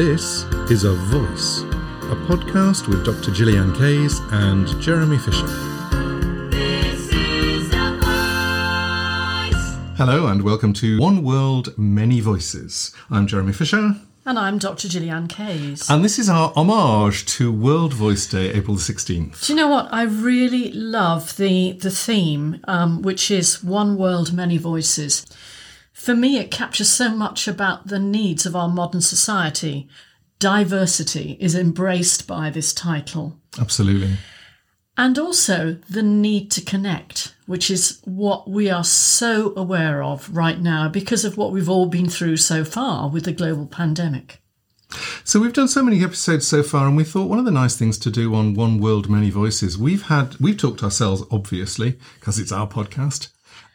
This is A Voice, a podcast with Dr. Gillyanne Kayes and Jeremy Fisher. Hello and welcome to One World, Many Voices. I'm Jeremy Fisher. And I'm Dr. Gillyanne Kayes. And this is our homage to World Voice Day, April the 16th. Do you know what? I really love the, the theme, um, which is One World, Many Voices. For me, it captures so much about the needs of our modern society. Diversity is embraced by this title. Absolutely. And also the need to connect, which is what we are so aware of right now because of what we've all been through so far with the global pandemic. So we've done so many episodes so far, and we thought one of the nice things to do on One World, Many Voices, we've had we've talked ourselves, obviously, because it's our podcast.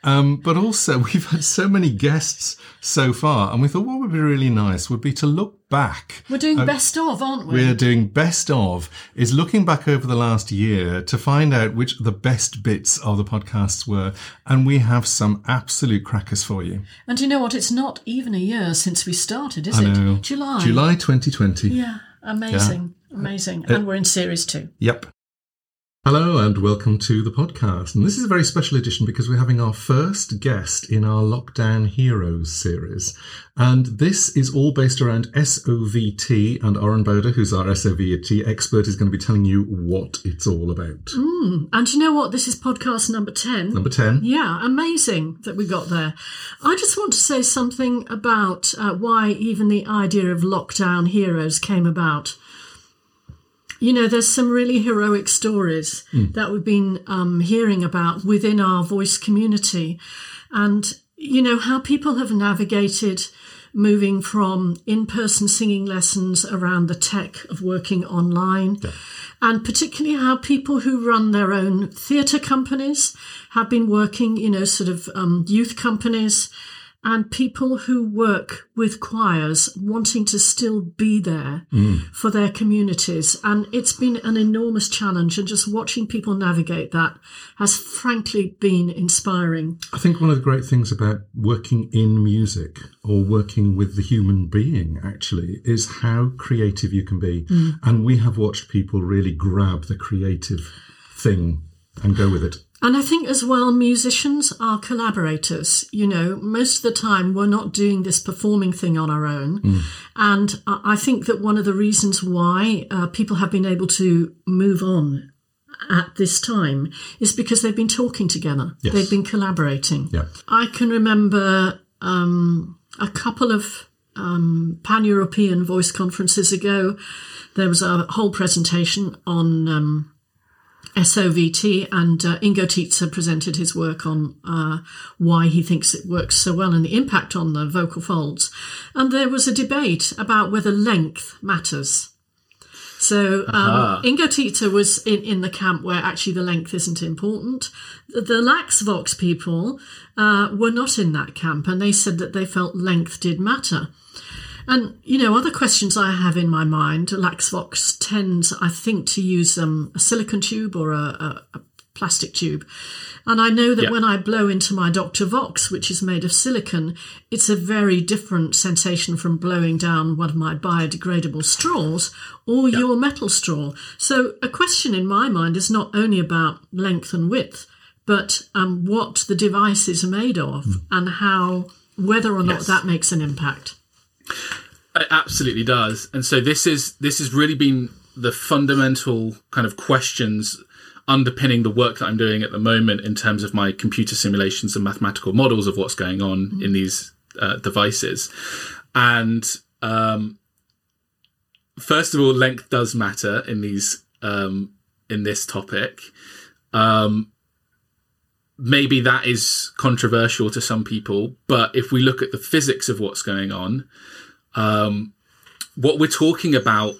Um, but also, we've had so many guests so far, and we thought what would be really nice would be to look back. We're doing uh, best of, aren't we? We're doing best of, is looking back over the last year to find out which the best bits of the podcasts were. And we have some absolute crackers for you. And you know what? It's not even a year since we started, is it? July. July 2020. Yeah, amazing. Yeah. Amazing. And uh, we're in series two. Yep. Hello and welcome to the podcast. And this is a very special edition because we're having our first guest in our Lockdown Heroes series. And this is all based around SOVT and Oren Boder, who's our SOVT expert, is going to be telling you what it's all about. Mm, and you know what? This is podcast number 10. Number 10. Yeah, amazing that we got there. I just want to say something about uh, why even the idea of Lockdown Heroes came about you know, there's some really heroic stories mm. that we've been um, hearing about within our voice community. And, you know, how people have navigated moving from in person singing lessons around the tech of working online. Yeah. And particularly how people who run their own theatre companies have been working, you know, sort of um, youth companies and people who work with choirs wanting to still be there mm. for their communities. And it's been an enormous challenge. And just watching people navigate that has frankly been inspiring. I think one of the great things about working in music or working with the human being actually is how creative you can be. Mm. And we have watched people really grab the creative thing and go with it. And I think as well, musicians are collaborators. You know, most of the time we're not doing this performing thing on our own. Mm. And I think that one of the reasons why uh, people have been able to move on at this time is because they've been talking together. Yes. They've been collaborating. Yeah. I can remember um, a couple of um, pan European voice conferences ago, there was a whole presentation on. Um, SOVT, and uh, Ingo Titze presented his work on uh, why he thinks it works so well and the impact on the vocal folds. And there was a debate about whether length matters. So um, Ingo Titze was in, in the camp where actually the length isn't important. The, the LaxVox people uh, were not in that camp, and they said that they felt length did matter. And, you know, other questions I have in my mind, LaxVox tends, I think, to use um, a silicon tube or a, a, a plastic tube. And I know that when I blow into my Dr. Vox, which is made of silicon, it's a very different sensation from blowing down one of my biodegradable straws or your metal straw. So a question in my mind is not only about length and width, but um, what the device is made of mm. and how, whether or not yes. that makes an impact. It absolutely does. And so this is this has really been the fundamental kind of questions underpinning the work that I'm doing at the moment in terms of my computer simulations and mathematical models of what's going on mm-hmm. in these uh, devices. And um, first of all, length does matter in these um, in this topic. Um, maybe that is controversial to some people, but if we look at the physics of what's going on, um, what we're talking about,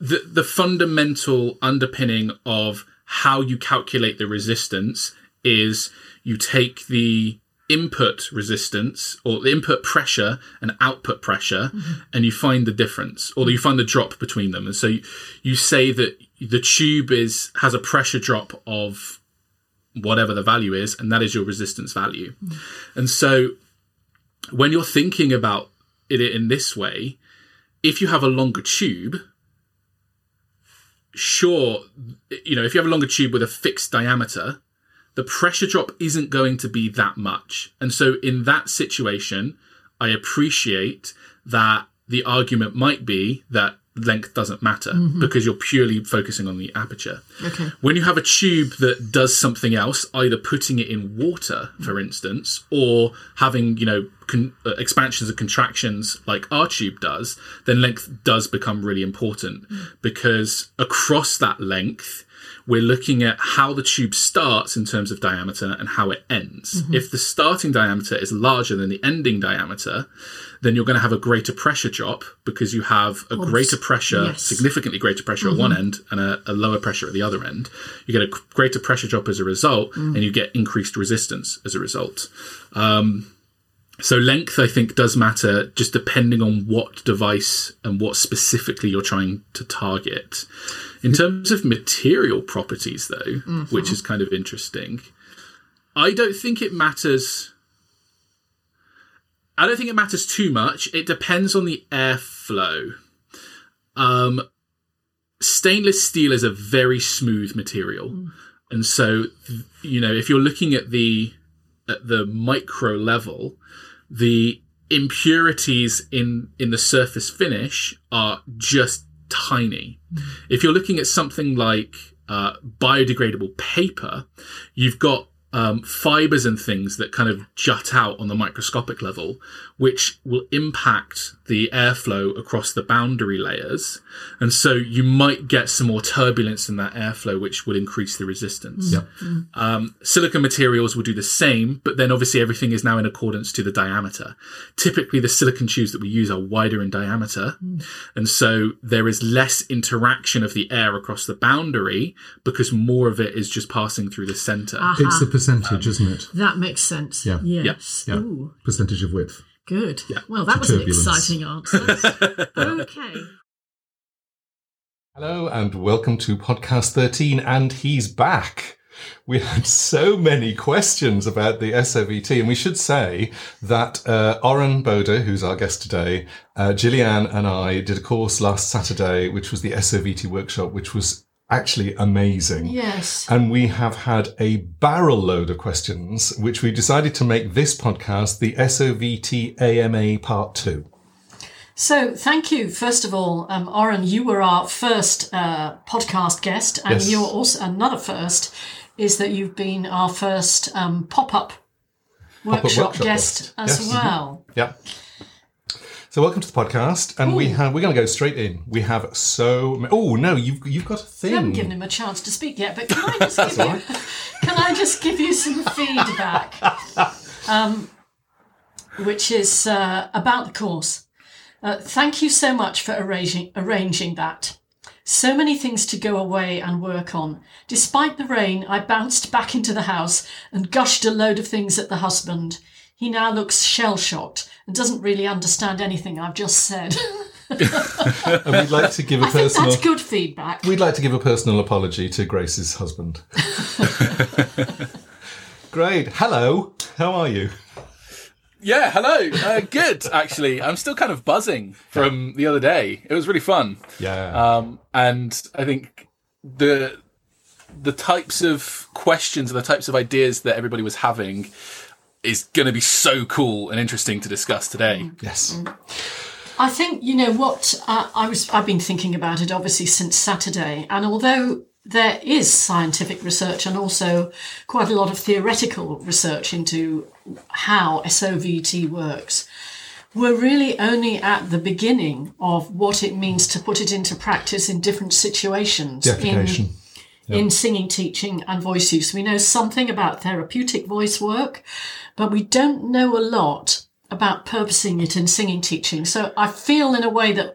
the, the fundamental underpinning of how you calculate the resistance is you take the input resistance or the input pressure and output pressure mm-hmm. and you find the difference or you find the drop between them and so you, you say that the tube is has a pressure drop of whatever the value is and that is your resistance value mm-hmm. and so when you're thinking about it in this way, if you have a longer tube, sure, you know, if you have a longer tube with a fixed diameter, the pressure drop isn't going to be that much. And so in that situation, I appreciate that the argument might be that length doesn't matter mm-hmm. because you're purely focusing on the aperture. Okay. When you have a tube that does something else, either putting it in water, for mm-hmm. instance, or having, you know, con- uh, expansions and contractions like our tube does, then length does become really important mm. because across that length, we're looking at how the tube starts in terms of diameter and how it ends. Mm-hmm. If the starting diameter is larger than the ending diameter, then you're going to have a greater pressure drop because you have a greater pressure, yes. significantly greater pressure at mm-hmm. one end and a, a lower pressure at the other end. You get a greater pressure drop as a result, mm. and you get increased resistance as a result. Um, so length, I think, does matter just depending on what device and what specifically you're trying to target. In terms of material properties, though, which is kind of interesting, I don't think it matters. I don't think it matters too much. It depends on the airflow. Um, stainless steel is a very smooth material, and so you know if you're looking at the at the micro level, the impurities in in the surface finish are just tiny. If you're looking at something like uh, biodegradable paper, you've got um, fibers and things that kind of jut out on the microscopic level, which will impact the airflow across the boundary layers. And so you might get some more turbulence in that airflow, which will increase the resistance. Yep. Um, silicon materials will do the same, but then obviously everything is now in accordance to the diameter. Typically, the silicon tubes that we use are wider in diameter, and so there is less interaction of the air across the boundary because more of it is just passing through the center. It's the percentage, isn't it? That makes sense. Yeah. Yes. Yeah. Ooh, Percentage of width. good. Well, that was an exciting answer. okay. Hello and welcome to podcast 13, and he's back. We had so many questions about the SOVT, and we should say that uh, Oren Boder, who's our guest today, uh, Gillyanne and I did a course last Saturday, which was the SOVT workshop, which was actually amazing. Yes. And we have had a barrel load of questions, which we decided to make this podcast the SOVT AMA Part 2. So, thank you. First of all, um, Oren, you were our first uh, podcast guest, and Yes. you're also another first is that you've been our first um, pop-up workshop, workshop guest as Yes. well. Yeah. So welcome to the podcast, and we have we're going to go straight in. We have so oh no, you've you've got a thing. I haven't given him a chance to speak yet, but can I just give you can I just give you some feedback, um, which is uh, about the course. Uh, thank you so much for arranging arranging that. So many things to go away and work on. Despite the rain, I bounced back into the house and gushed a load of things at the husband. He now looks shell shocked and doesn't really understand anything I've just said. and we'd like to give a I think personal that's good feedback. we'd like to give a personal apology to Grace's husband. Great. Hello. How are you? Yeah, hello. Uh, good, actually. I'm still kind of buzzing from the other day. It was really fun. Yeah. Um, and I think the the types of questions and the types of ideas that everybody was having is going to be so cool and interesting to discuss today. yes. I think you know what uh, I was. I've been thinking about it obviously since Saturday, and although there is scientific research and also quite a lot of theoretical research into how SOVT works, we're really only at the beginning of what it means to put it into practice in different situations. The application. In, in singing, teaching, and voice use. We know something about therapeutic voice work, but we don't know a lot about purposing it in singing teaching. So I feel in a way that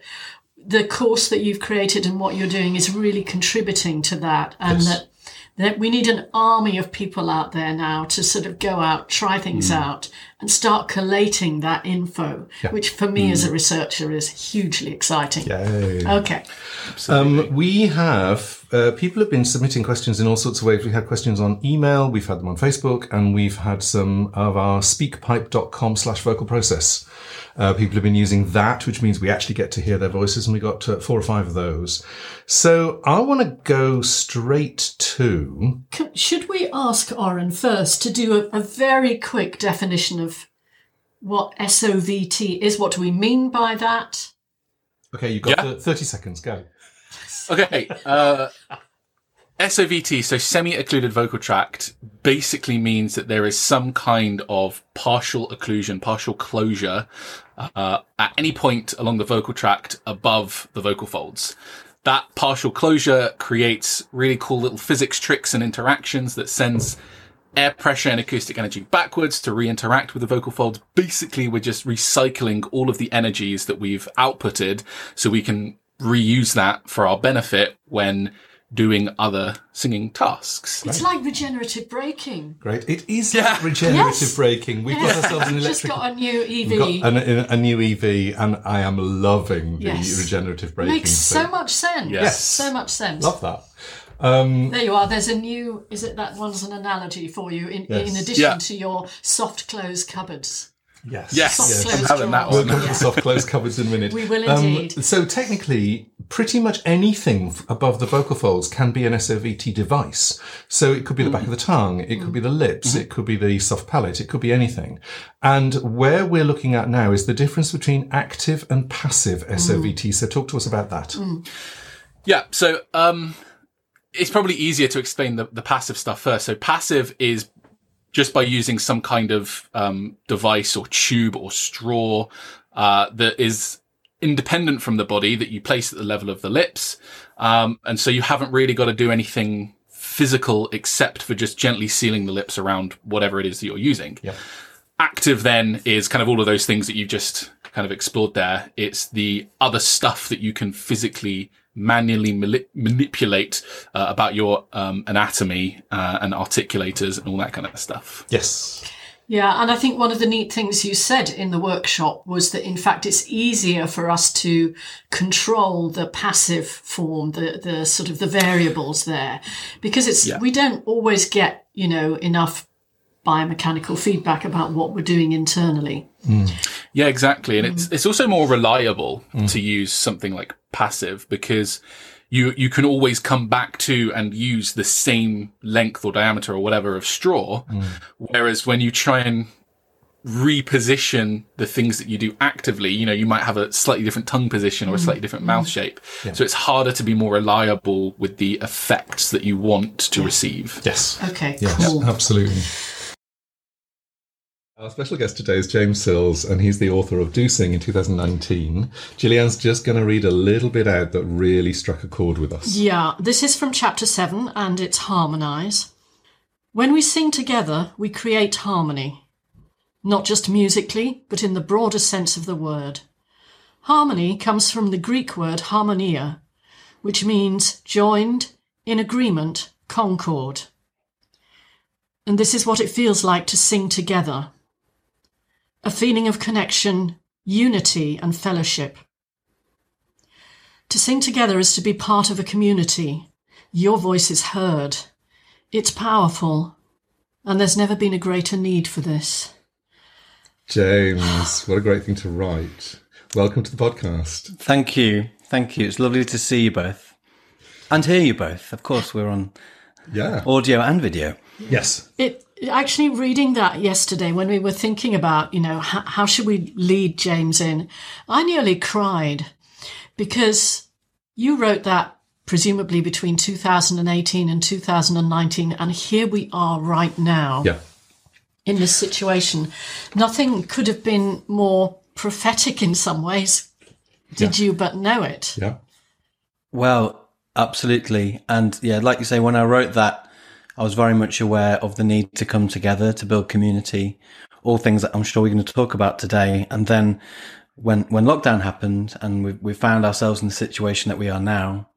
the course that you've created and what you're doing is really contributing to that and Yes. that that we need an army of people out there now to sort of go out, try things hmm. out and start collating that info, which for me as a researcher is hugely exciting. Yay. Okay. Um, we have uh, people have been submitting questions in all sorts of ways. We've had questions on email, we've had them on Facebook, and we've had some of our speakpipe.com slash vocal process. Uh, people have been using that, which means we actually get to hear their voices, and we got uh, four or five of those. So I want to go straight to Should we ask Oren first to do a, a very quick definition of what SOVT is? What do we mean by that? okay. You've got Yeah. thirty seconds. Go. Okay. Uh, SOVT, so semi-occluded vocal tract, basically means that there is some kind of partial occlusion, partial closure uh, at any point along the vocal tract above the vocal folds. That partial closure creates really cool little physics tricks and interactions that sends air pressure and acoustic energy backwards to re-interact with the vocal folds. Basically, we're just recycling all of the energies that we've outputted so we can reuse that for our benefit when doing other singing tasks. It's like regenerative braking. Great. It is Yeah. like regenerative Yes. braking. We've got ourselves an We've just got a new We've EV. got an, a new EV, and I am loving the Yes. regenerative braking. Makes so much sense. Yes. So much sense. Love that. Um, There you are. There's a new. Is it that one's an analogy for you in, Yes. in addition Yeah. to your soft close cupboards? yes. Yes, Soft Yes. close I'm having that one. We'll come Yeah. the soft close covers in a minute. We will Um, indeed. so technically, pretty much anything above the vocal folds can be an SOVT device. So it could be the back of the tongue, it could be the lips, it could be the soft palate, it could be anything. And where we're looking at now is the difference between active and passive SOVT. So talk to us about that. Yeah, so um, it's probably easier to explain the, the passive stuff first. So passive is just by using some kind of um, device or tube or straw uh, that is independent from the body that you place at the level of the lips. Um, and so you haven't really got to do anything physical except for just gently sealing the lips around whatever it is that you're using. Yeah. Active then is kind of all of those things that you've just kind of explored there. It's the other stuff that you can physically manually mali- manipulate uh, about your um, anatomy uh, and articulators and all that kind of stuff. Yes. Yeah, and I think one of the neat things you said in the workshop was that in fact it's easier for us to control the passive form, the the sort of the variables there, because it's Yeah. we don't always get you know enough biomechanical feedback about what we're doing internally. Yeah, exactly. And it's it's also more reliable to use something like passive because you you can always come back to and use the same length or diameter or whatever of straw. Mm. Whereas when you try and reposition the things that you do actively, you know, you might have a slightly different tongue position or a mm. slightly different mouth mm. shape. So it's harder to be more reliable with the effects that you want to receive. Yes. Okay, Yes, cool. absolutely. Our special guest today is James Sills, and he's the author of Do Sing in 2019. Gillyanne's just going to read a little bit out that really struck a chord with us. Yeah, this is from chapter 7 and it's harmonise. When we sing together, we create harmony, not just musically, but in the broader sense of the word. Harmony comes from the Greek word harmonia, which means joined, in agreement, concord. And this is what it feels like to sing together a feeling of connection, unity, and fellowship. To sing together is to be part of a community. Your voice is heard. It's powerful. And there's never been a greater need for this. James, what a great thing to write. Welcome to the podcast. Thank you. Thank you. It's lovely to see you both and hear you both. Of course, we're on Yeah. audio and video. Yes. It actually reading that yesterday when we were thinking about, you know, how, how should we lead James in? I nearly cried because you wrote that presumably between 2018 and 2019 and here we are right now. Yeah. in this situation. Nothing could have been more prophetic in some ways. Did you but know it? Yeah. Well, absolutely. And yeah, like you say, when I wrote that, I was very much aware of the need to come together to build community, all things that I'm sure we're going to talk about today. And then when, when lockdown happened and we, we found ourselves in the situation that we are now,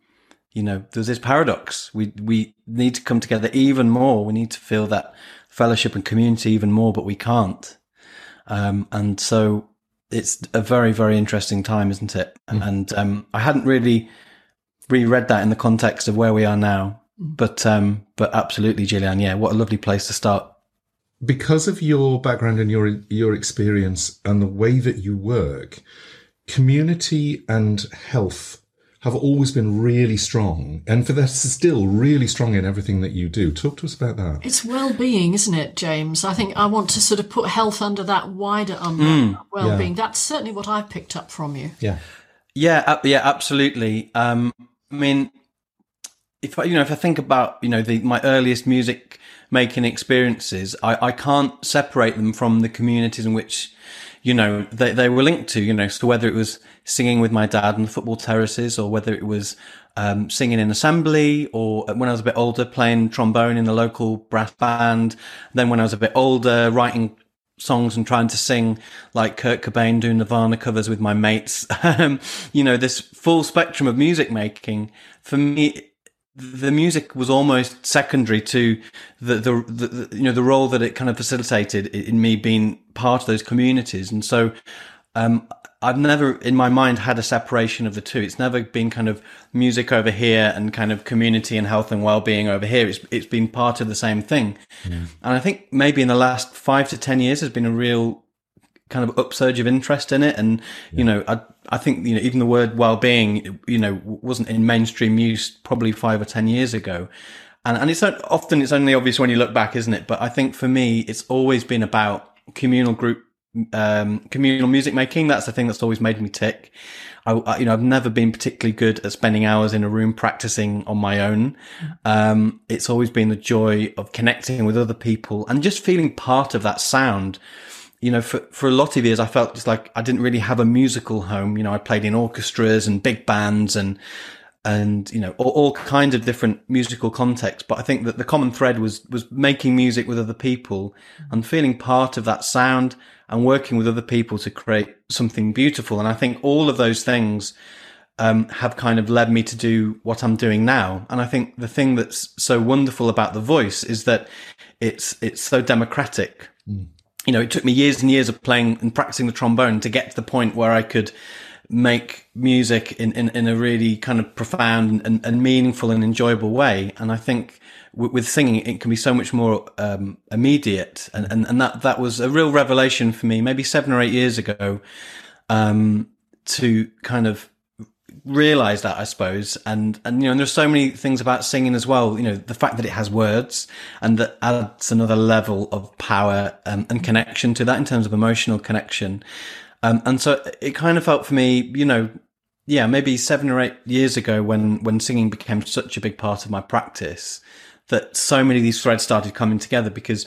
you know, there's this paradox. We, we need to come together even more. We need to feel that fellowship and community even more, but we can't. Um, and so it's a very, very interesting time, isn't it? Mm. And um, I hadn't really reread that in the context of where we are now. But um, but absolutely, Gillyanne, yeah, what a lovely place to start. Because of your background and your your experience and the way that you work, community and health have always been really strong, and for that still really strong in everything that you do. Talk to us about that. It's well-being, isn't it, James? I think I want to sort of put health under that wider umbrella. Mm, well-being. Yeah. That's certainly what I've picked up from you. Yeah. Yeah. Uh, yeah. Absolutely. Um, I mean, if I, you know, if I think about you know the my earliest music making experiences, I, I can't separate them from the communities in which you know, they, they were linked to, you know, so whether it was singing with my dad on the football terraces or whether it was um, singing in assembly or when I was a bit older, playing trombone in the local brass band. Then when I was a bit older, writing songs and trying to sing like Kurt Cobain doing Nirvana covers with my mates. Um, you know, this full spectrum of music making for me, the music was almost secondary to the, the, the, you know the role that it kind of facilitated in me being part of those communities. And so um, I've never in my mind had a separation of the two. It's never been kind of music over here and kind of community and health and well-being over here. It's it's been part of the same thing. Yeah. and I think maybe in the last 5 to 10 years there's been a real kind of upsurge of interest in it. And, yeah. you know, I, I think, you know, even the word well-being, you know, wasn't in mainstream use probably five or 10 years ago. And, and it's often, it's only obvious when you look back, isn't it? But I think for me, it's always been about communal group, um, communal music making. That's the thing that's always made me tick. I, I, you know, I've never been particularly good at spending hours in a room practicing on my own. Um, it's always been the joy of connecting with other people and just feeling part of that sound you know, for, for a lot of years, I felt just like I didn't really have a musical home. You know, I played in orchestras and big bands and, and, you know, all, all kinds of different musical contexts. But I think that the common thread was, was making music with other people and feeling part of that sound and working with other people to create something beautiful. And I think all of those things, um, have kind of led me to do what I'm doing now. And I think the thing that's so wonderful about the voice is that it's, it's so democratic. Mm you know, it took me years and years of playing and practicing the trombone to get to the point where I could make music in, in, in a really kind of profound and, and meaningful and enjoyable way. And I think with singing, it can be so much more um, immediate. And, and, and that, that was a real revelation for me, maybe seven or eight years ago, um, to kind of realize that, I suppose. And, and, you know, and there's so many things about singing as well. You know, the fact that it has words and that adds another level of power um, and connection to that in terms of emotional connection. Um, and so it kind of felt for me, you know, yeah, maybe seven or eight years ago when, when singing became such a big part of my practice that so many of these threads started coming together because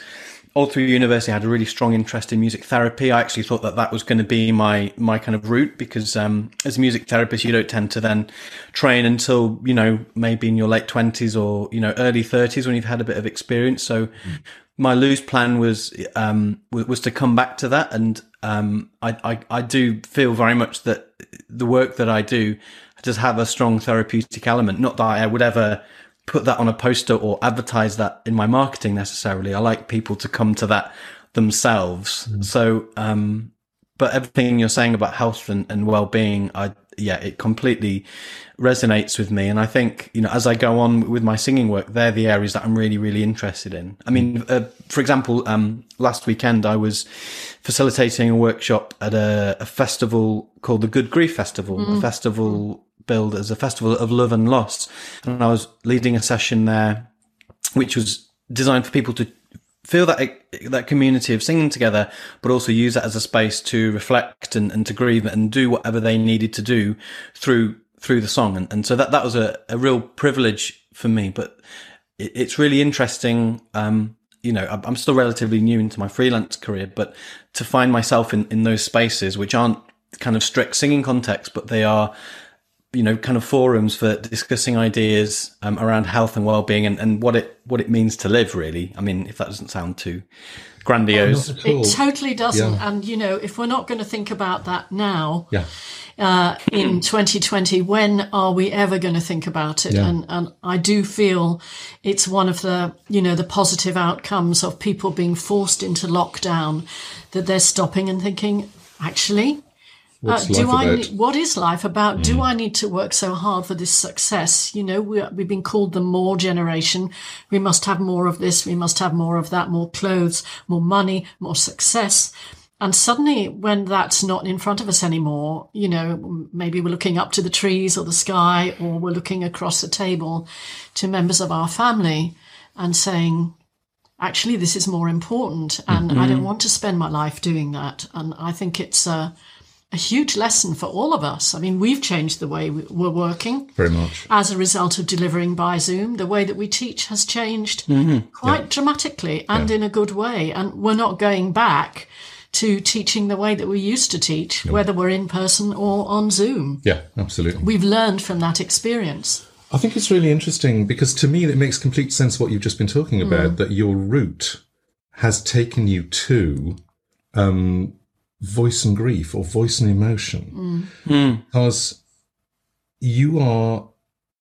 all through university, I had a really strong interest in music therapy. I actually thought that that was going to be my my kind of route because um, as a music therapist, you don't tend to then train until you know maybe in your late twenties or you know early thirties when you've had a bit of experience. So mm. my loose plan was um, was to come back to that, and um, I, I I do feel very much that the work that I do does have a strong therapeutic element. Not that I would ever put that on a poster or advertise that in my marketing necessarily. I like people to come to that themselves. Mm. So, um, but everything you're saying about health and, and well-being, I, yeah, it completely resonates with me. And I think, you know, as I go on with my singing work, they're the areas that I'm really, really interested in. I mean, uh, for example, um, last weekend I was facilitating a workshop at a, a festival called the Good Grief Festival, mm. a festival billed as a festival of love and loss. And I was leading a session there, which was designed for people to feel that that community of singing together, but also use that as a space to reflect and, and to grieve and do whatever they needed to do through through the song. And, and so that that was a, a real privilege for me. But it, it's really interesting. Um, you know, I'm still relatively new into my freelance career, but to find myself in, in those spaces, which aren't kind of strict singing context, but they are you know, kind of forums for discussing ideas um, around health and well-being and, and what it what it means to live. Really, I mean, if that doesn't sound too grandiose, it totally doesn't. Yeah. And you know, if we're not going to think about that now, yeah. Uh, in 2020, when are we ever going to think about it? Yeah. And and I do feel it's one of the you know the positive outcomes of people being forced into lockdown that they're stopping and thinking, actually, uh, do I? Need, what is life about? Mm. Do I need to work so hard for this success? You know, we, we've been called the more generation. We must have more of this. We must have more of that. More clothes, more money, more success. And suddenly, when that's not in front of us anymore, you know, maybe we're looking up to the trees or the sky, or we're looking across the table to members of our family and saying, actually, this is more important. And mm-hmm. I don't want to spend my life doing that. And I think it's a, a huge lesson for all of us. I mean, we've changed the way we're working very much as a result of delivering by Zoom. The way that we teach has changed mm-hmm. quite yeah. dramatically and yeah. in a good way. And we're not going back to teaching the way that we used to teach, no. whether we're in person or on Zoom. Yeah, absolutely. We've learned from that experience. I think it's really interesting because to me, it makes complete sense what you've just been talking about mm. that your route has taken you to um, voice and grief or voice and emotion mm. because you are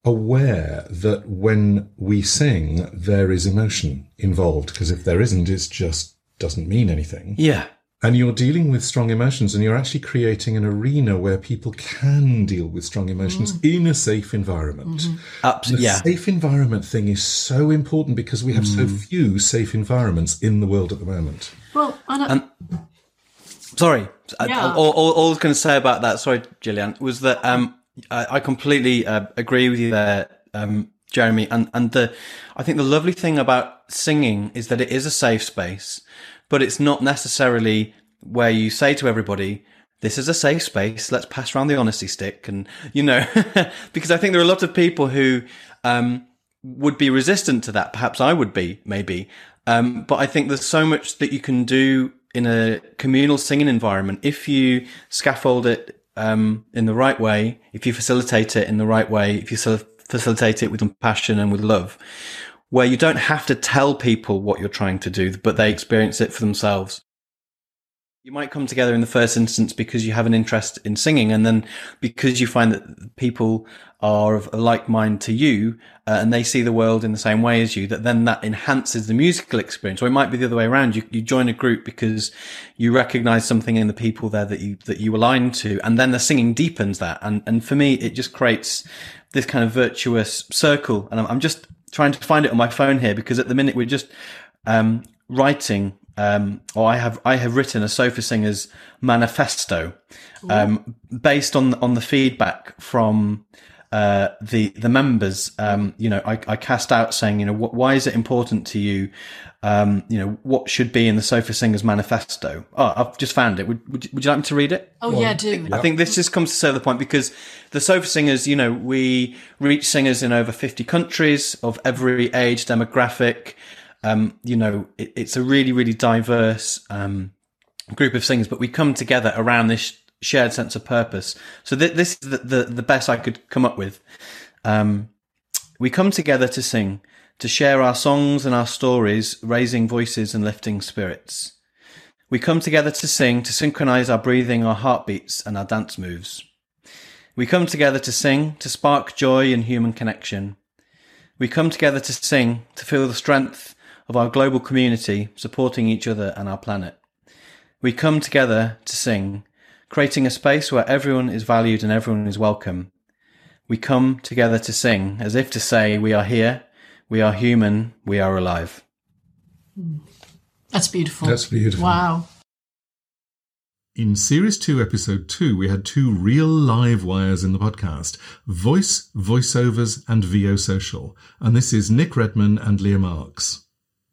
aware that when we sing there is emotion involved because if there isn't it just doesn't mean anything yeah and you're dealing with strong emotions and you're actually creating an arena where people can deal with strong emotions mm. in a safe environment. Mm-hmm. Absolutely. The yeah. safe environment thing is so important because we have mm. so few safe environments in the world at the moment. Well, i and, Sorry, yeah. all, all, all, I was going to say about that, sorry, Gillyanne, was that um, I, I, completely uh, agree with you there, um, Jeremy. And and the I think the lovely thing about singing is that it is a safe space, but it's not necessarily where you say to everybody, "This is a safe space. Let's pass around the honesty stick," and you know, because I think there are a lot of people who um, would be resistant to that. Perhaps I would be, maybe. Um, but I think there's so much that you can do in a communal singing environment, if you scaffold it um, in the right way, if you facilitate it in the right way, if you facilitate it with compassion and with love, where you don't have to tell people what you're trying to do, but they experience it for themselves. You might come together in the first instance because you have an interest in singing, and then because you find that people are of a like mind to you uh, and they see the world in the same way as you, that then that enhances the musical experience. Or it might be the other way around. You, you join a group because you recognize something in the people there that you, that you align to. And then the singing deepens that. And, and for me, it just creates this kind of virtuous circle. And I'm, I'm just trying to find it on my phone here because at the minute we're just, um, writing um, or I have I have written a Sofa Singers manifesto um, based on on the feedback from uh, the the members, um, you know, I, I, cast out saying, you know, what, why is it important to you? Um, you know, what should be in the Sofa Singers manifesto? Oh, I've just found it. Would, would, would you like me to read it? Oh, well, yeah, do. I think this just comes to serve the point because the Sofa Singers, you know, we reach singers in over 50 countries of every age demographic. Um, you know, it, it's a really, really diverse, um, group of things, but we come together around this shared sense of purpose. So th- this is the, the, the, best I could come up with. Um, we come together to sing, to share our songs and our stories, raising voices and lifting spirits. We come together to sing, to synchronize our breathing, our heartbeats, and our dance moves. We come together to sing, to spark joy and human connection. We come together to sing, to feel the strength of our global community supporting each other and our planet. We come together to sing, creating a space where everyone is valued and everyone is welcome. We come together to sing, as if to say, We are here, we are human, we are alive. That's beautiful. That's beautiful. Wow. In Series 2, Episode 2, we had two real live wires in the podcast voice, voiceovers, and VO Social. And this is Nic Redman and Leah Marks.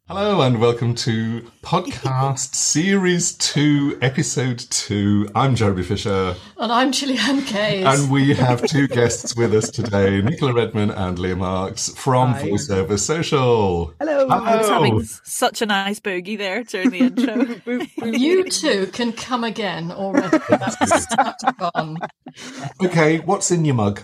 Hello and welcome to podcast series two, episode two. I'm Jeremy Fisher. And I'm Gillyanne Kayes. And we have two guests with us today, Nicola Redman and Leah Marks from Hi. VoiceOver Social. Hello. Hello. I was having such a nice boogie there during the intro. you two can come again already. That's fun. Okay, what's in your mug?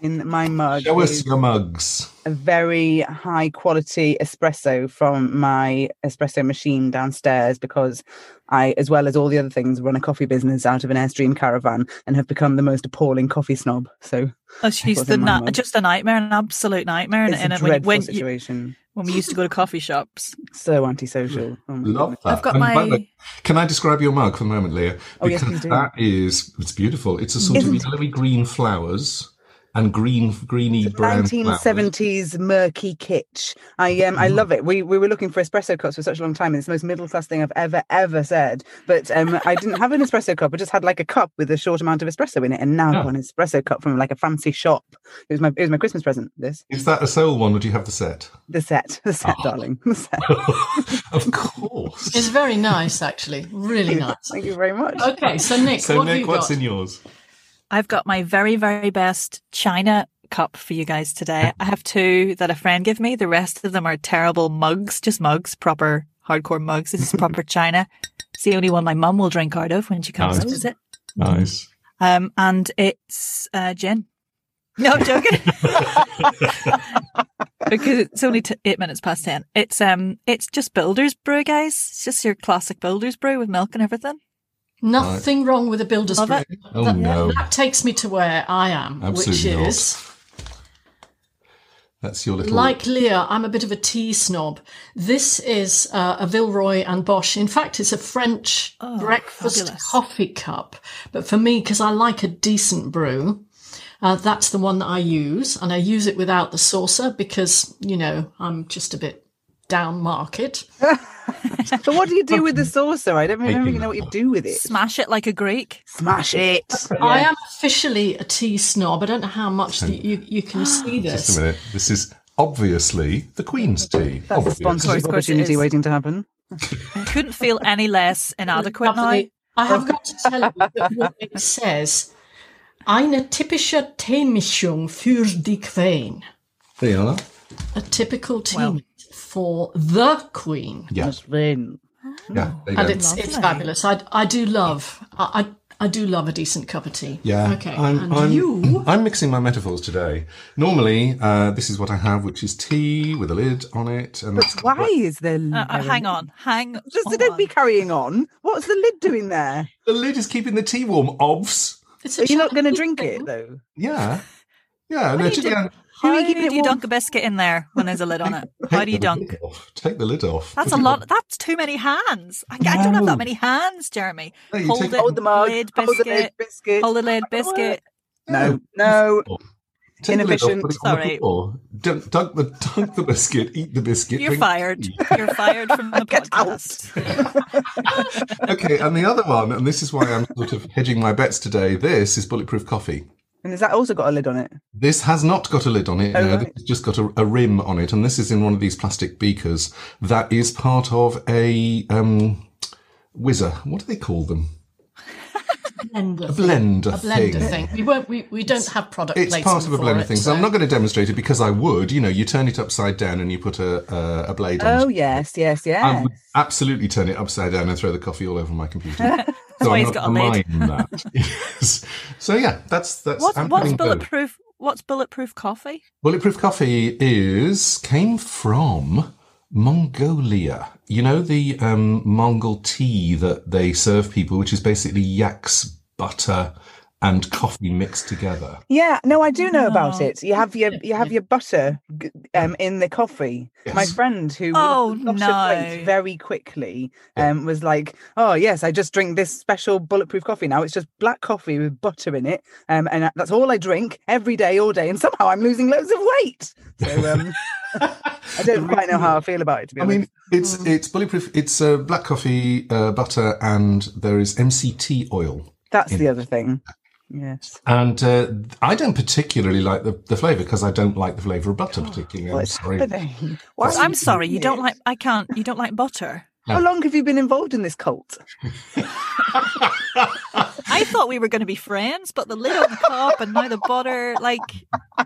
In my mug Show us your mugs. a very high quality espresso from my espresso machine downstairs because I, as well as all the other things, run a coffee business out of an Airstream caravan and have become the most appalling coffee snob. So Oh, she's the na- just a nightmare, an absolute nightmare. And, it's and a it- when, dreadful when, you, situation. when we used to go to coffee shops. So antisocial. Oh Love goodness. that. I've got And by my- the can I describe your mug for a moment, Leah? Oh, yes, Because please do. that is, it's beautiful. It's a sort Isn't of yellowy green flowers and green, greeny brown flowers. 1970s murky kitsch. I um. I love it. We we were looking for espresso cups for such a long time, and it's the most middle class thing I've ever ever said. But um I didn't have an espresso cup. I just had like a cup with a short amount of espresso in it, and now I've got an espresso cup from like a fancy shop. It was my it was my Christmas present. This Is that a soul one or do you have the set? the set the set, Oh. darling. The set. of course. It's very nice, actually. Really nice. Thank you very much. Okay, so Nic, so, what Nic, you what's got? in yours? I've got my very, very best China cup for you guys today. I have two that a friend gave me. The rest of them are terrible mugs, just mugs, proper hardcore mugs. This is proper China. It's the only one my mum will drink out of when she comes Nice. to visit. Nice. Um, and it's uh, gin. No, I'm joking. because it's only t- eight minutes past ten. It's um, it's just Builder's Brew, guys. It's just your classic Builder's Brew with milk and everything. Nothing wrong with a builder's Love brew. Oh, that, no. that takes me to where I am, Absolutely which not. is That's your little. like Leah. I'm a bit of a tea snob. This is uh, a Villeroy and Boch. In fact, it's a French Oh, breakfast fabulous. coffee cup. But for me, because I like a decent brew, uh, that's the one that I use, and I use it without the saucer because you know I'm just a bit down market. But what do you do with the saucer? I don't, I don't really know what you do with it. Smash it like a Greek. Smash it. I am officially a tea snob. I don't know how much that you you can see this. Just this. a minute. This is obviously the Queen's tea. That's a Obvious. sponsorship Of course opportunity is. waiting to happen. I couldn't feel any less inadequate now. I have got to tell you that what it says. Eine typische Teemischung für die Queen. There you are. A typical tea Well. Mix for the Queen. Yeah. That's Yeah. And go. it's it's fabulous. I I do love I, I I do love a decent cup of tea. Yeah. Okay. I'm, and I'm, you I'm mixing my metaphors today. Normally, uh, this is what I have, which is tea with a lid on it. And But that's why is there? Uh, uh, hang on, hang Just on. don't be carrying on. What's the lid doing there? The lid is keeping the tea warm, obvs. it's Are you not going to drink thing. it though? Yeah. Yeah. No, do to- do? yeah, Who are How you keeping it do you dunk a biscuit in there when there's a lid on it? How do you dunk? lid off. Take the lid off. That's a lot. That's too many hands. I, I don't have that many hands, Jeremy. No, Hold take- it. Hold the mug. Lid Hold the lid biscuit. biscuit. Hold the lid biscuit. No, no. Take the lid off, Inefficient. put it on the Sorry. floor. Dunk, dunk the dunk the biscuit. Eat the biscuit. You're fired. tea. You're fired from the Get podcast. okay, and the other one, and this is why I'm sort of hedging my bets today. This is bulletproof coffee. And has that also got a lid on it? This has not got a lid on it. Oh, no, right. this has just got a, a rim on it, and this is in one of these plastic beakers. That is part of a um, whizzer. What do they call them? blender. A blender, a blender thing. thing. We won't. We, we don't have product. It's part of a blender it, thing. So so- I'm not going to demonstrate it because I would. You know, you turn it upside down and you put a a, a blade on. Oh yes, yes, I yes. would absolutely turn it upside down and throw the coffee all over my computer. so why I'm got a lid. that. So yeah, that's that's. What's, what's both. bulletproof? What's bulletproof coffee? Bulletproof coffee is came from Mongolia. You know the um, Mongol tea that they serve people, which is basically yak's butter and coffee mixed together. Yeah, no, I do know about it. You have your you have your butter um, in the coffee. My friend who Oh, lost weight no. very quickly um, was like, "Oh yes, I just drink this special bulletproof coffee now. It's just black coffee with butter in it, um, and that's all I drink every day, all day. And somehow I'm losing loads of weight. So um, I don't quite know how I feel about it. To be honest. I honest, mean, it's it's bulletproof. It's uh, black coffee, uh, butter, and there is MCT oil. that's the other thing. Yes, And uh, I don't particularly like the, the flavour because I don't like the flavour of butter particularly. I'm what's sorry. happening? Why I'm you sorry, you don't like. I can't. You don't like butter. How long have you been involved in this cult? I thought we were going to be friends, but the lid on the cup and now the butter. Like,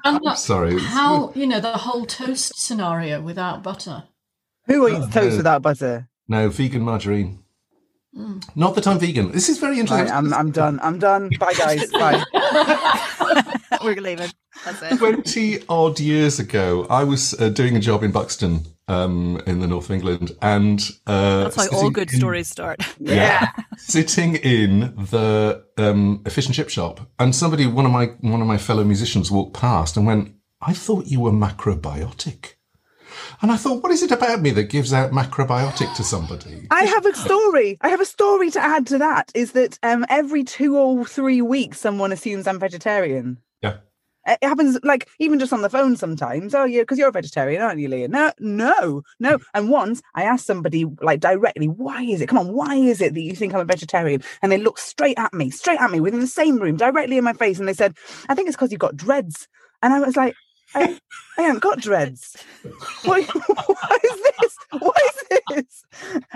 And that- Sorry. how you know the whole toast scenario without butter? Who eats Oh, toast no. without butter? No, vegan margarine. Not that I'm vegan. This is very interesting. Right, I'm, I'm done. I'm done. Bye, guys. Bye. We're leaving. That's it. 20 odd years ago, I was uh, doing a job in Buxton um, in the north of England, and uh, That's how all good in- stories start. Yeah. sitting in the um, a fish and chip shop, and somebody, one of my one of my fellow musicians, walked past and went, "I thought you were macrobiotic." And I thought, what is it about me that gives out macrobiotic to somebody? I have a story. I have a story to add to that. Is that um, every two or three weeks, someone assumes I'm vegetarian. Yeah. It happens like even just on the phone sometimes. Oh, yeah, because you're a vegetarian, aren't you, Leah? No, no, no. And once I asked somebody like directly, why is it? Come on, why is it that you think I'm a vegetarian? And they looked straight at me, straight at me within the same room, directly in my face, and they said, I think it's because you've got dreads. And I was like, I, I haven't got dreads. What, what is this? What is this?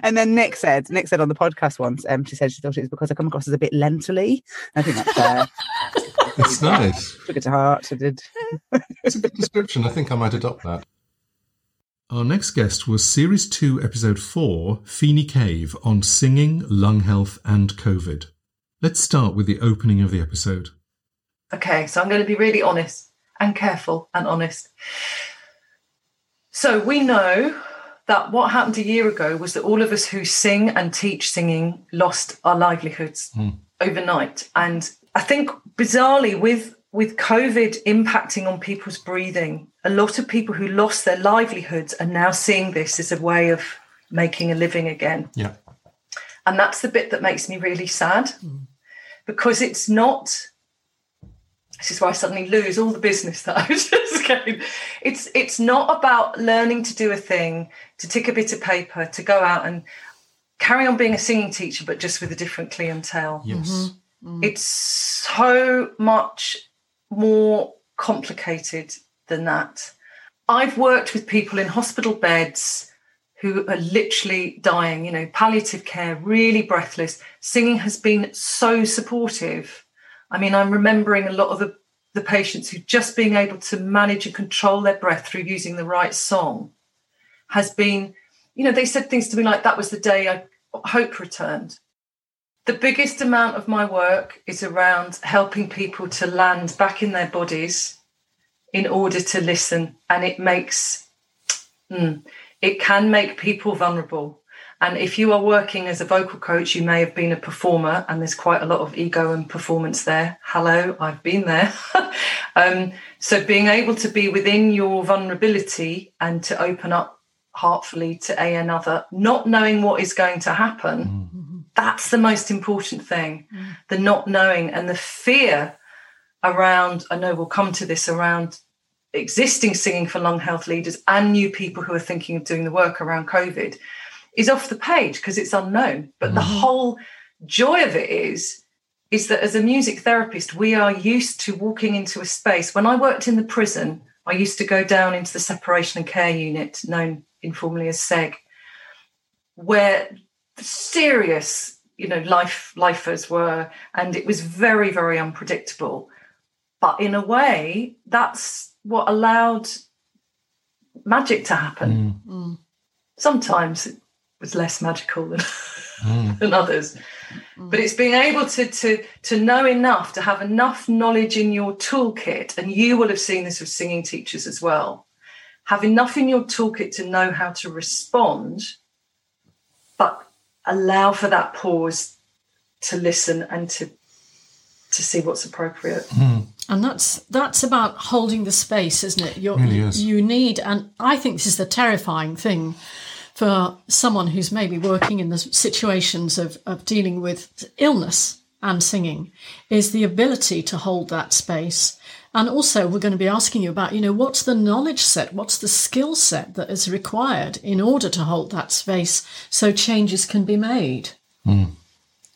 And then Nic said, Nic said on the podcast once, um, she said she thought it was because I come across as a bit lentilly. I think that's fair. It's nice. Took it to heart. I did. It's a good description. I think I might adopt that. Our next guest was Series 2, Episode 4, Phoene Cave, on singing, lung health, and COVID. Let's start with the opening of the episode. Okay, so I'm going to be really honest and careful and honest. So we know that what happened a year ago was that all of us who sing and teach singing lost our livelihoods hmm. overnight. And I think bizarrely with with COVID impacting on people's breathing, a lot of people who lost their livelihoods are now seeing this as a way of making a living again. Yeah. And that's the bit that makes me really sad hmm. because it's not. This is why I suddenly lose all the business that I was just going. It's it's not about learning to do a thing, to tick a bit of paper, to go out and carry on being a singing teacher, but just with a different clientele. Yes. Mm-hmm. Mm-hmm. It's so much more complicated than that. I've worked with people in hospital beds who are literally dying, you know, palliative care, really breathless. Singing has been so supportive. I mean, I'm remembering a lot of the, the patients who just being able to manage and control their breath through using the right song has been, you know, they said things to me like, that was the day I hope returned. The biggest amount of my work is around helping people to land back in their bodies in order to listen. And it makes, mm, it can make people vulnerable. And if you are working as a vocal coach, you may have been a performer, and there's quite a lot of ego and performance there. Hello, I've been there. um, so being able to be within your vulnerability and to open up heartfully to a another, not knowing what is going to happen, that's the most important thing. The not knowing and the fear around, I know we'll come to this around existing singing for lung health leaders and new people who are thinking of doing the work around COVID is off the page because it's unknown. But the mm-hmm. whole joy of it is is that as a music therapist, we are used to walking into a space. When I worked in the prison, I used to go down into the separation and care unit, known informally as SEG, where serious, you know, life lifers were, and it was very, very unpredictable. But in a way, that's what allowed magic to happen. Mm. Mm. Sometimes it was less magical than, hmm. than others. Hmm. But it's being able to, to to know enough, to have enough knowledge in your toolkit, and you will have seen this with singing teachers as well. Have enough in your toolkit to know how to respond, but allow for that pause to listen and to to see what's appropriate. Hmm. And that's that's about holding the space, isn't it? You're, Really is. You need, and I think this is the terrifying thing for someone who's maybe working in the situations of, of dealing with illness and singing, is the ability to hold that space. And also, we're going to be asking you about, you know, what's the knowledge set, what's the skill set that is required in order to hold that space so changes can be made.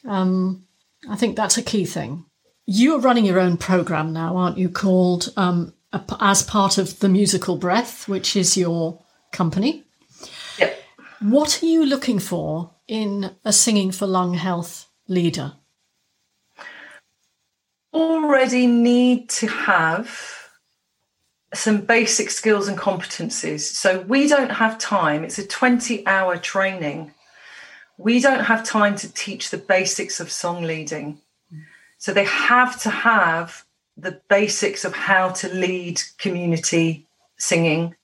Um, I think that's a key thing. You're running your own program now, aren't you? Called um, a- as part of the musical Breath, which is your company. What are you looking for in a singing for lung health leader? already need to have some basic skills and competencies. So we don't have time. It's a 20 hour training we don't have time to teach the basics of song leading. So they have to have the basics of how to lead community singing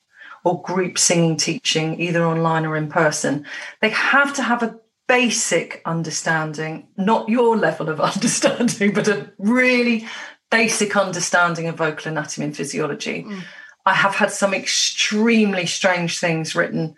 or group singing teaching, either online or in person. They have to have a basic understanding, not your level of understanding, but a really basic understanding of vocal anatomy and physiology. Mm. I have had some extremely strange things written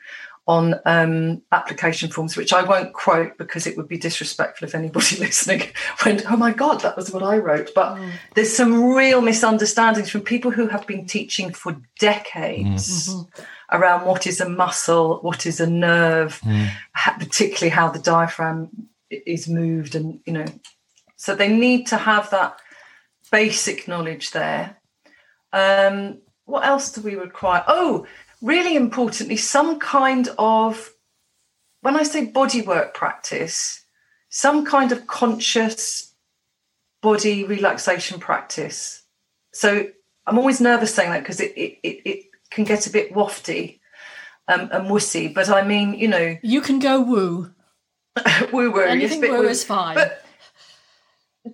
on um, application forms, which I won't quote because it would be disrespectful if anybody listening went, "Oh my God, that was what I wrote." But mm. there's some real misunderstandings from people who have been teaching for decades mm-hmm. around what is a muscle, what is a nerve, mm. particularly how the diaphragm is moved, and you know, so they need to have that basic knowledge there. Um, what else do we require? Oh, really importantly, some kind of, when I say bodywork practice, some kind of conscious body relaxation practice. So I'm always nervous saying that because it, it, it, it, can get a bit wafty um, and wussy. But I mean, you know. You can go woo. woo woo. Anything woo, woo is fine. But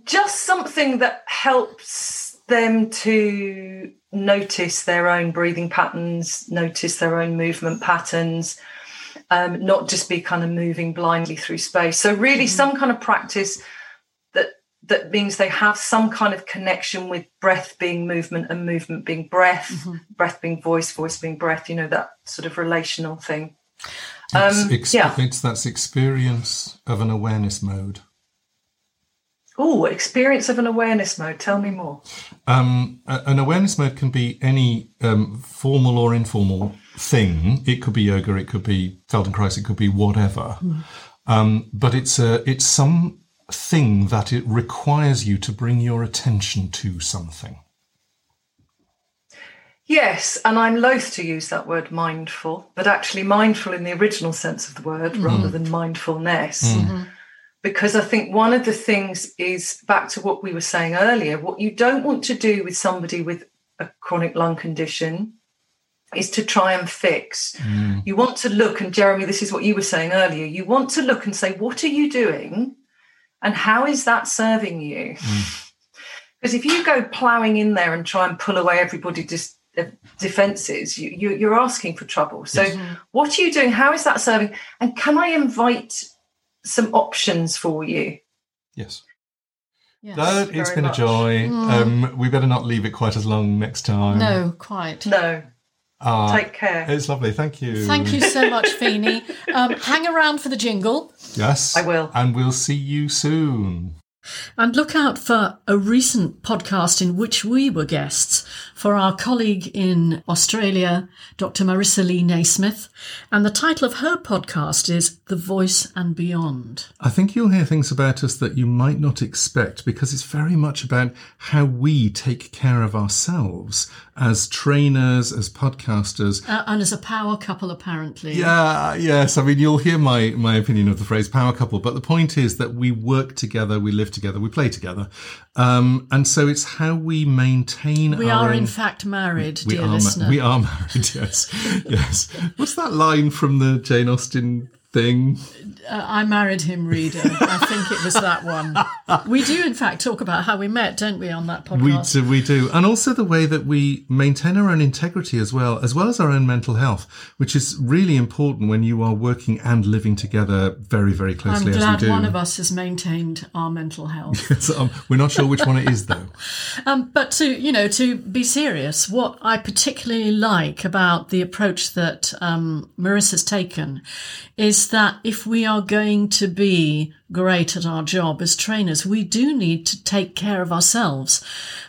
just something that helps them to notice their own breathing patterns, notice their own movement patterns, um, not just be kind of moving blindly through space. So really, mm-hmm. some kind of practice that that means they have some kind of connection with breath being movement and movement being breath, mm-hmm. breath being voice, voice being breath. You know that sort of relational thing. Um, it's, ex- yeah. it's that experience of an awareness mode. Oh, experience of an awareness mode. Tell me more. Um, an awareness mode can be any um, formal or informal thing. It could be yoga, it could be Feldenkrais, it could be whatever. Mm. Um, but it's a, it's some thing that it requires you to bring your attention to something. Yes, and I'm loath to use that word mindful, but actually mindful in the original sense of the word mm. rather than mindfulness. Mm. Because I think one of the things is back to what we were saying earlier what you don't want to do with somebody with a chronic lung condition is to try and fix. Mm. You want to look, and Jeremy, this is what you were saying earlier. You want to look and say, what are you doing? And how is that serving you? Mm. Because if you go ploughing in there and try and pull away everybody's defenses, you, are asking for trouble. So, yes. what are you doing? How is that serving? And can I invite some options for you. Yes. Yes, it's been much. a joy. Mm. Um, we better not leave it quite as long next time. No, quite. No. Uh, Take care. It's lovely. Thank you. Thank you so much, Phoene. Um, hang around for the jingle. Yes. I will. And we'll see you soon. And look out for a recent podcast in which we were guests for our colleague in Australia, Dr. Marisa Lee Naismith. And the title of her podcast is The Voice and Beyond. I think you'll hear things about us that you might not expect because it's very much about how we take care of ourselves as trainers, as podcasters. Uh, and as a power couple, apparently. Yeah, yes. I mean, you'll hear my, my opinion of the phrase power couple, but the point is that we work together, we live together, we play together. Um, and so it's how we maintain we are, own... in fact, married, we dear listener. Ma- we are married, yes. yes. What's that line from the Jane Austen thing? Uh, I married him, reader. I think it was that one. We do, in fact, talk about how we met, don't we, on that podcast? We do, we do, and also the way that we maintain our own integrity as well, as well as our own mental health, which is really important when you are working and living together very, very closely. I'm glad one of us has maintained our mental health. yes, um, we're not sure which one it is, though. um, but to you know, to be serious, what I particularly like about the approach that um, Marisa's taken is that if we are going to be great at our job as trainers, we do need to take care of ourselves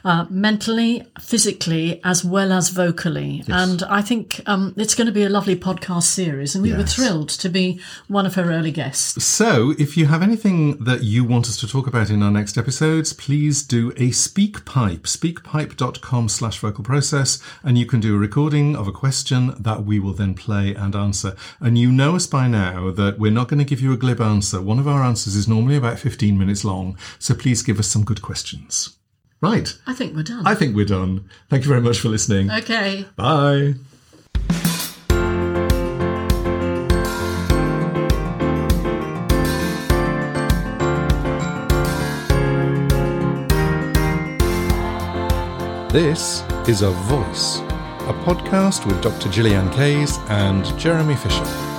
uh, mentally, physically, as well as vocally. Yes. And I think um, it's going to be a lovely podcast series, and we yes. were thrilled to be one of her early guests. So, if you have anything that you want us to talk about in our next episodes, please do a SpeakPipe, speakpipe.com slash vocal process, and you can do a recording of a question that we will then play and answer. And you know us by now that we're not going to give you a glib answer. One of our answers Answers is normally about 15 minutes long, so please give us some good questions. Right. I think we're done. I think we're done. Thank you very much for listening. Okay. Bye. This is A Voice, a podcast with Dr. Gillyanne Kayes and Jeremy Fisher.